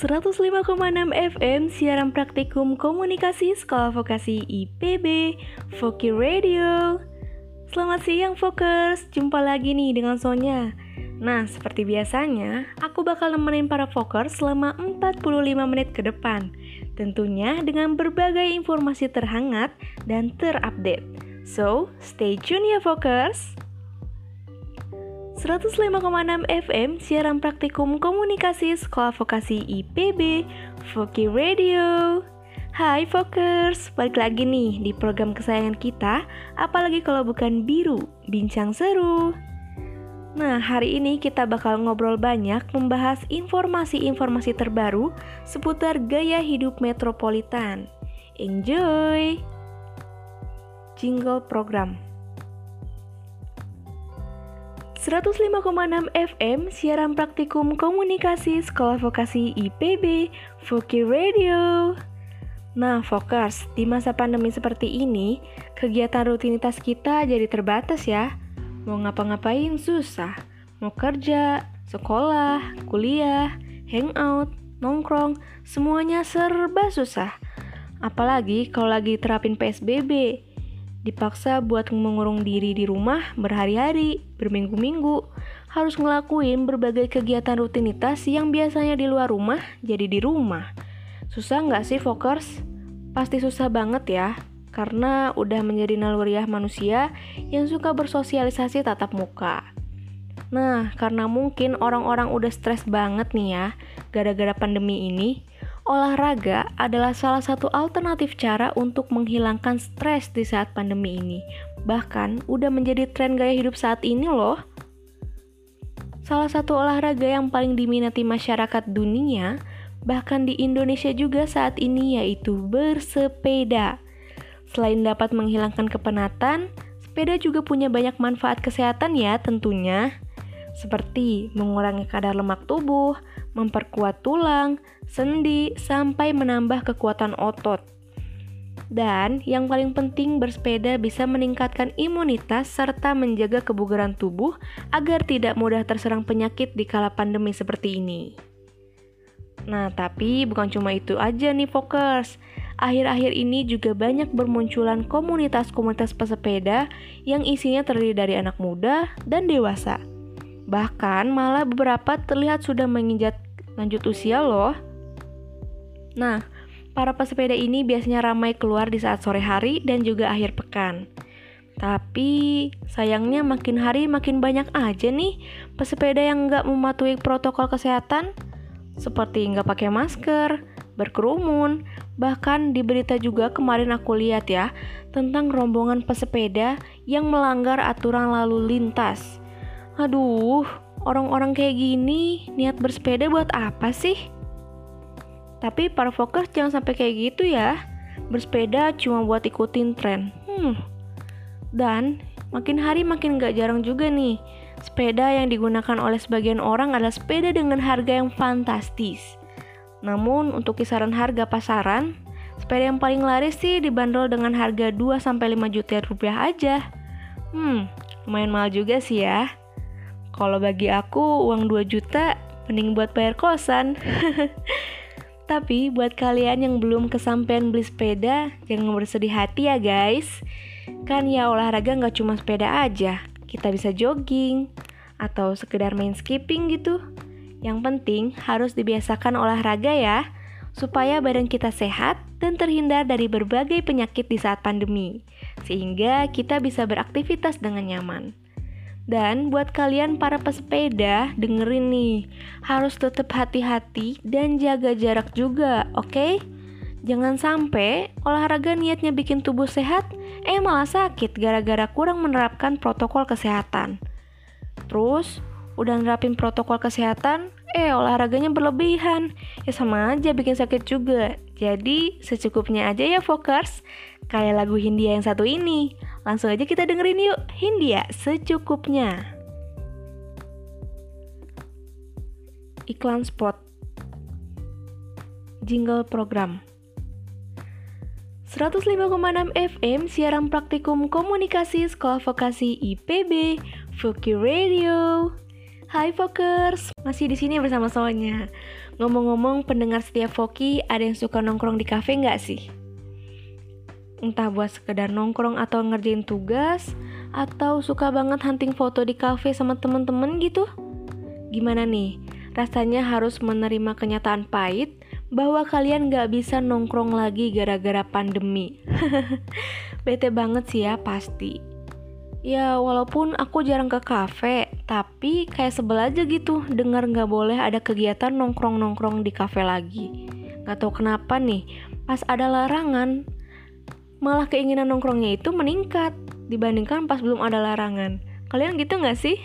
105,6 FM siaran praktikum komunikasi Sekolah Vokasi IPB Voki Radio. Selamat siang Fokers, jumpa lagi nih dengan Sonya. Nah, seperti biasanya, aku bakal nemenin para Fokers selama 45 menit ke depan. Tentunya dengan berbagai informasi terhangat dan terupdate. So, stay tune ya Fokers. 105,6 FM siaran praktikum komunikasi Sekolah Vokasi IPB Voki Radio. Hai Fokers, balik lagi nih di program kesayangan kita, apalagi kalau bukan biru, bincang seru. Nah, hari ini kita bakal ngobrol banyak membahas informasi-informasi terbaru seputar gaya hidup metropolitan. Enjoy! Jingle program. 105,6 FM siaran praktikum komunikasi Sekolah Vokasi IPB Voki Radio. Nah, Fokers, di masa pandemi seperti ini, kegiatan rutinitas kita jadi terbatas ya. Mau ngapa-ngapain susah. Mau kerja, sekolah, kuliah, hangout, nongkrong, semuanya serba susah. Apalagi kalau lagi terapin PSBB, dipaksa buat mengurung diri di rumah berhari-hari, berminggu-minggu, harus ngelakuin berbagai kegiatan rutinitas yang biasanya di luar rumah jadi di rumah. Susah nggak sih, Fokers? Pasti susah banget ya, karena udah menjadi naluriah manusia yang suka bersosialisasi tatap muka. Nah, karena mungkin orang-orang udah stres banget nih ya, gara-gara pandemi ini, olahraga adalah salah satu alternatif cara untuk menghilangkan stres di saat pandemi ini. Bahkan udah menjadi tren gaya hidup saat ini loh. Salah satu olahraga yang paling diminati masyarakat dunia, bahkan di Indonesia juga saat ini yaitu bersepeda. Selain dapat menghilangkan kepenatan, sepeda juga punya banyak manfaat kesehatan ya tentunya. Seperti mengurangi kadar lemak tubuh, memperkuat tulang, sendi, sampai menambah kekuatan otot. Dan yang paling penting bersepeda bisa meningkatkan imunitas serta menjaga kebugaran tubuh agar tidak mudah terserang penyakit di kala pandemi seperti ini. Nah, tapi bukan cuma itu aja nih Fokers. Akhir-akhir ini juga banyak bermunculan komunitas-komunitas pesepeda yang isinya terdiri dari anak muda dan dewasa. Bahkan malah beberapa terlihat sudah menginjak lanjut usia loh. Nah, para pesepeda ini biasanya ramai keluar di saat sore hari dan juga akhir pekan. Tapi sayangnya makin hari makin banyak aja nih pesepeda yang nggak mematuhi protokol kesehatan seperti nggak pakai masker, berkerumun, bahkan di berita juga kemarin aku lihat ya tentang rombongan pesepeda yang melanggar aturan lalu lintas. Aduh, orang-orang kayak gini niat bersepeda buat apa sih? Tapi para fokus jangan sampai kayak gitu ya. Bersepeda cuma buat ikutin tren. Hmm. Dan makin hari makin gak jarang juga nih. Sepeda yang digunakan oleh sebagian orang adalah sepeda dengan harga yang fantastis. Namun untuk kisaran harga pasaran, sepeda yang paling laris sih dibanderol dengan harga 2-5 juta rupiah aja. Hmm, lumayan mahal juga sih ya. Kalau bagi aku uang 2 juta mending buat bayar kosan. Tapi buat kalian yang belum kesampaian beli sepeda, jangan bersedih hati ya guys. Kan ya olahraga nggak cuma sepeda aja, kita bisa jogging atau sekedar main skipping gitu. Yang penting harus dibiasakan olahraga ya, supaya badan kita sehat dan terhindar dari berbagai penyakit di saat pandemi, sehingga kita bisa beraktivitas dengan nyaman. Dan buat kalian para pesepeda, dengerin nih, harus tetap hati-hati dan jaga jarak juga, oke? Okay? Jangan sampai olahraga niatnya bikin tubuh sehat, eh malah sakit gara-gara kurang menerapkan protokol kesehatan. Terus, udah nerapin protokol kesehatan, eh olahraganya berlebihan, ya sama aja bikin sakit juga. Jadi, secukupnya aja ya Fokers, kayak lagu Hindia yang satu ini. Langsung aja kita dengerin yuk Hindia secukupnya. Iklan spot Jingle program 105,6 FM siaran praktikum komunikasi Sekolah Vokasi IPB Voki Radio. Hai Fokers, masih di sini bersama Sonya. Ngomong-ngomong, pendengar setiap Foki ada yang suka nongkrong di kafe nggak sih? Entah buat sekedar nongkrong atau ngerjain tugas, atau suka banget hunting foto di kafe sama temen-temen gitu? Gimana nih? Rasanya harus menerima kenyataan pahit bahwa kalian nggak bisa nongkrong lagi gara-gara pandemi. Bete banget sih ya, pasti. Ya walaupun aku jarang ke kafe, tapi kayak sebel aja gitu dengar nggak boleh ada kegiatan nongkrong-nongkrong di kafe lagi. Gak tau kenapa nih, pas ada larangan, malah keinginan nongkrongnya itu meningkat dibandingkan pas belum ada larangan. Kalian gitu nggak sih?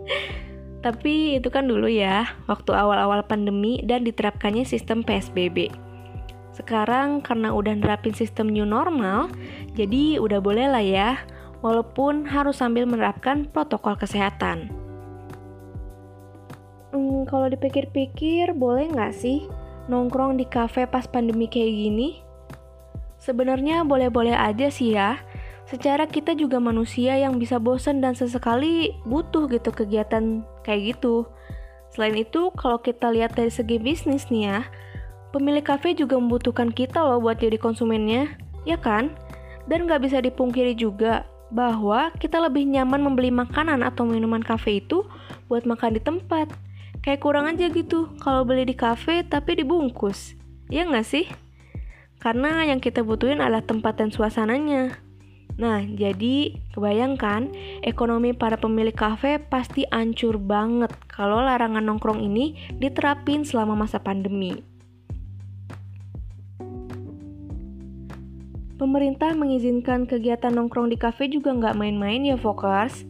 tapi itu kan dulu ya, waktu awal-awal pandemi dan diterapkannya sistem PSBB. Sekarang karena udah nerapin sistem new normal, jadi udah boleh lah ya walaupun harus sambil menerapkan protokol kesehatan. Hmm, kalau dipikir-pikir, boleh nggak sih nongkrong di kafe pas pandemi kayak gini? Sebenarnya boleh-boleh aja sih ya. Secara kita juga manusia yang bisa bosan dan sesekali butuh gitu kegiatan kayak gitu. Selain itu, kalau kita lihat dari segi bisnis nih ya, pemilik kafe juga membutuhkan kita loh buat jadi konsumennya, ya kan? Dan nggak bisa dipungkiri juga, bahwa kita lebih nyaman membeli makanan atau minuman kafe itu buat makan di tempat. Kayak kurang aja gitu kalau beli di kafe tapi dibungkus. Ya nggak sih? Karena yang kita butuhin adalah tempat dan suasananya. Nah, jadi kebayangkan ekonomi para pemilik kafe pasti ancur banget kalau larangan nongkrong ini diterapin selama masa pandemi. Pemerintah mengizinkan kegiatan nongkrong di kafe juga nggak main-main ya Fokers.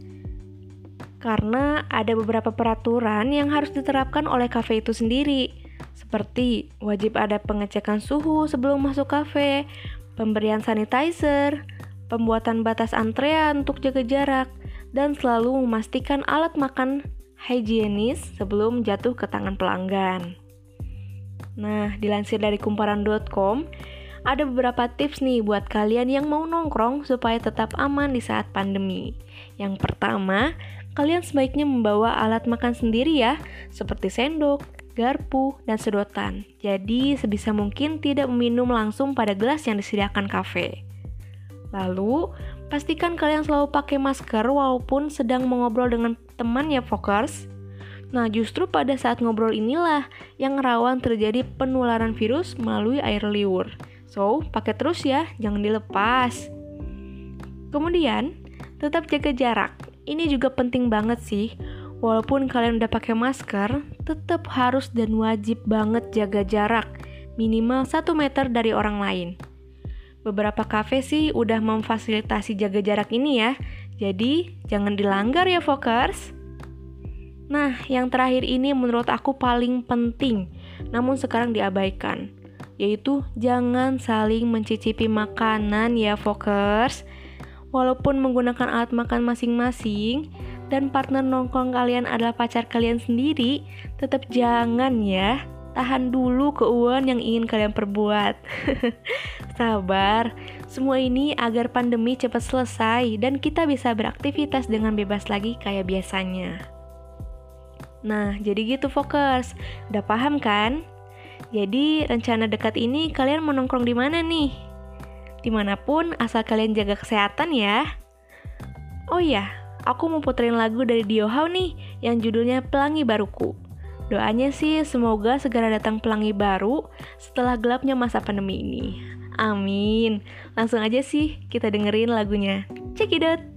Karena ada beberapa peraturan yang harus diterapkan oleh kafe itu sendiri. Seperti wajib ada pengecekan suhu sebelum masuk kafe, pemberian sanitizer, pembuatan batas antrean untuk jaga jarak, dan selalu memastikan alat makan higienis sebelum jatuh ke tangan pelanggan. Nah, dilansir dari kumparan.com, ada beberapa tips nih buat kalian yang mau nongkrong supaya tetap aman di saat pandemi. Yang pertama, kalian sebaiknya membawa alat makan sendiri ya, seperti sendok, garpu, dan sedotan. Jadi, sebisa mungkin tidak meminum langsung pada gelas yang disediakan kafe. Lalu, pastikan kalian selalu pakai masker walaupun sedang mengobrol dengan teman ya, Fokers. Nah, justru pada saat ngobrol inilah yang rawan terjadi penularan virus melalui air liur. So, pakai terus ya, jangan dilepas. Kemudian, tetap jaga jarak. Ini juga penting banget sih. Walaupun kalian udah pakai masker, tetap harus dan wajib banget jaga jarak. Minimal 1 meter dari orang lain. Beberapa kafe sih udah memfasilitasi jaga jarak ini ya. Jadi, jangan dilanggar ya, Fokers. Nah, yang terakhir ini menurut aku paling penting, namun sekarang diabaikan yaitu jangan saling mencicipi makanan ya Fokers. Walaupun menggunakan alat makan masing-masing dan partner nongkrong kalian adalah pacar kalian sendiri, tetap jangan ya. Tahan dulu keuangan yang ingin kalian perbuat. Sabar, semua ini agar pandemi cepat selesai dan kita bisa beraktivitas dengan bebas lagi kayak biasanya. Nah, jadi gitu Fokers. Udah paham kan? Jadi, rencana dekat ini kalian mau nongkrong di mana nih? Di mana pun, asal kalian jaga kesehatan ya. Oh iya, aku mau puterin lagu dari Dio Hao nih, yang judulnya Pelangi Baruku. Doanya sih semoga segera datang pelangi baru setelah gelapnya masa pandemi ini. Amin. Langsung aja sih kita dengerin lagunya. Out.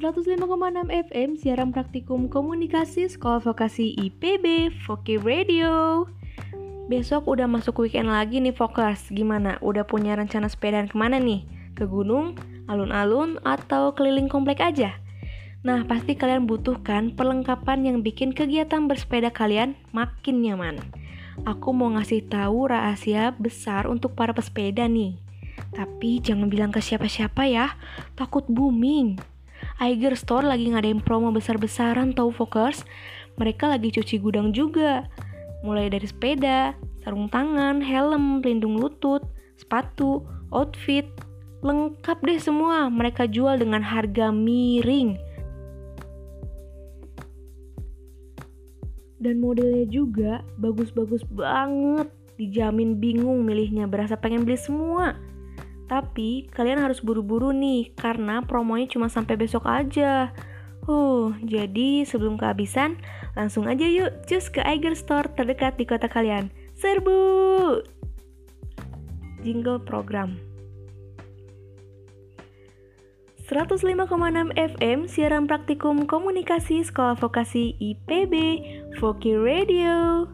105,6 FM siaran praktikum komunikasi Sekolah Vokasi IPB Voki Radio. Besok udah masuk weekend lagi nih Fokus. Gimana? Udah punya rencana sepedaan ke mana nih? Ke gunung, alun-alun, atau keliling komplek aja? Nah, pasti kalian butuhkan perlengkapan yang bikin kegiatan bersepeda kalian makin nyaman. Aku mau ngasih tahu rahasia besar untuk para pesepeda nih. Tapi jangan bilang ke siapa-siapa ya, takut booming. Aiger Store lagi ngadain promo besar-besaran tau Fokers. Mereka lagi cuci gudang juga. Mulai dari sepeda, sarung tangan, helm, pelindung lutut, sepatu, outfit, lengkap deh semua. Mereka jual dengan harga miring. Dan modelnya juga bagus-bagus banget. Dijamin bingung milihnya, berasa pengen beli semua. Tapi kalian harus buru-buru nih, karena promonya cuma sampai besok aja. Uh, jadi sebelum kehabisan, langsung aja yuk cus ke Eiger Store terdekat di kota kalian. Serbu! Jingle program. 105,6 FM siaran praktikum komunikasi Sekolah Vokasi IPB Voki Radio.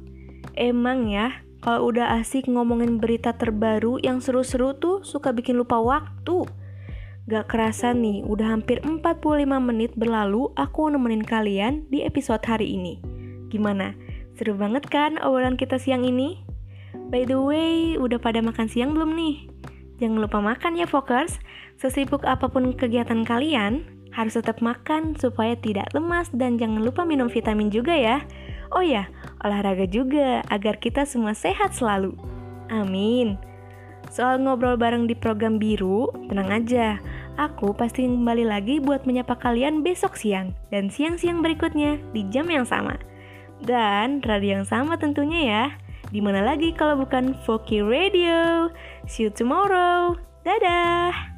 Emang ya, kalau udah asik ngomongin berita terbaru yang seru-seru tuh suka bikin lupa waktu. Gak kerasa nih, udah hampir 45 menit berlalu aku nemenin kalian di episode hari ini. Gimana? Seru banget kan obrolan kita siang ini? By the way, udah pada makan siang belum nih? Jangan lupa makan ya, Fokers. Sesibuk apa pun kegiatan kalian, harus tetap makan supaya tidak lemas dan jangan lupa minum vitamin juga ya. Oh ya, olahraga juga agar kita semua sehat selalu. Amin. Soal ngobrol bareng di program biru, tenang aja. Aku pasti kembali lagi buat menyapa kalian besok siang dan siang-siang berikutnya di jam yang sama. Dan radio yang sama tentunya ya. Di mana lagi kalau bukan Foki Radio. See you tomorrow. Dadah!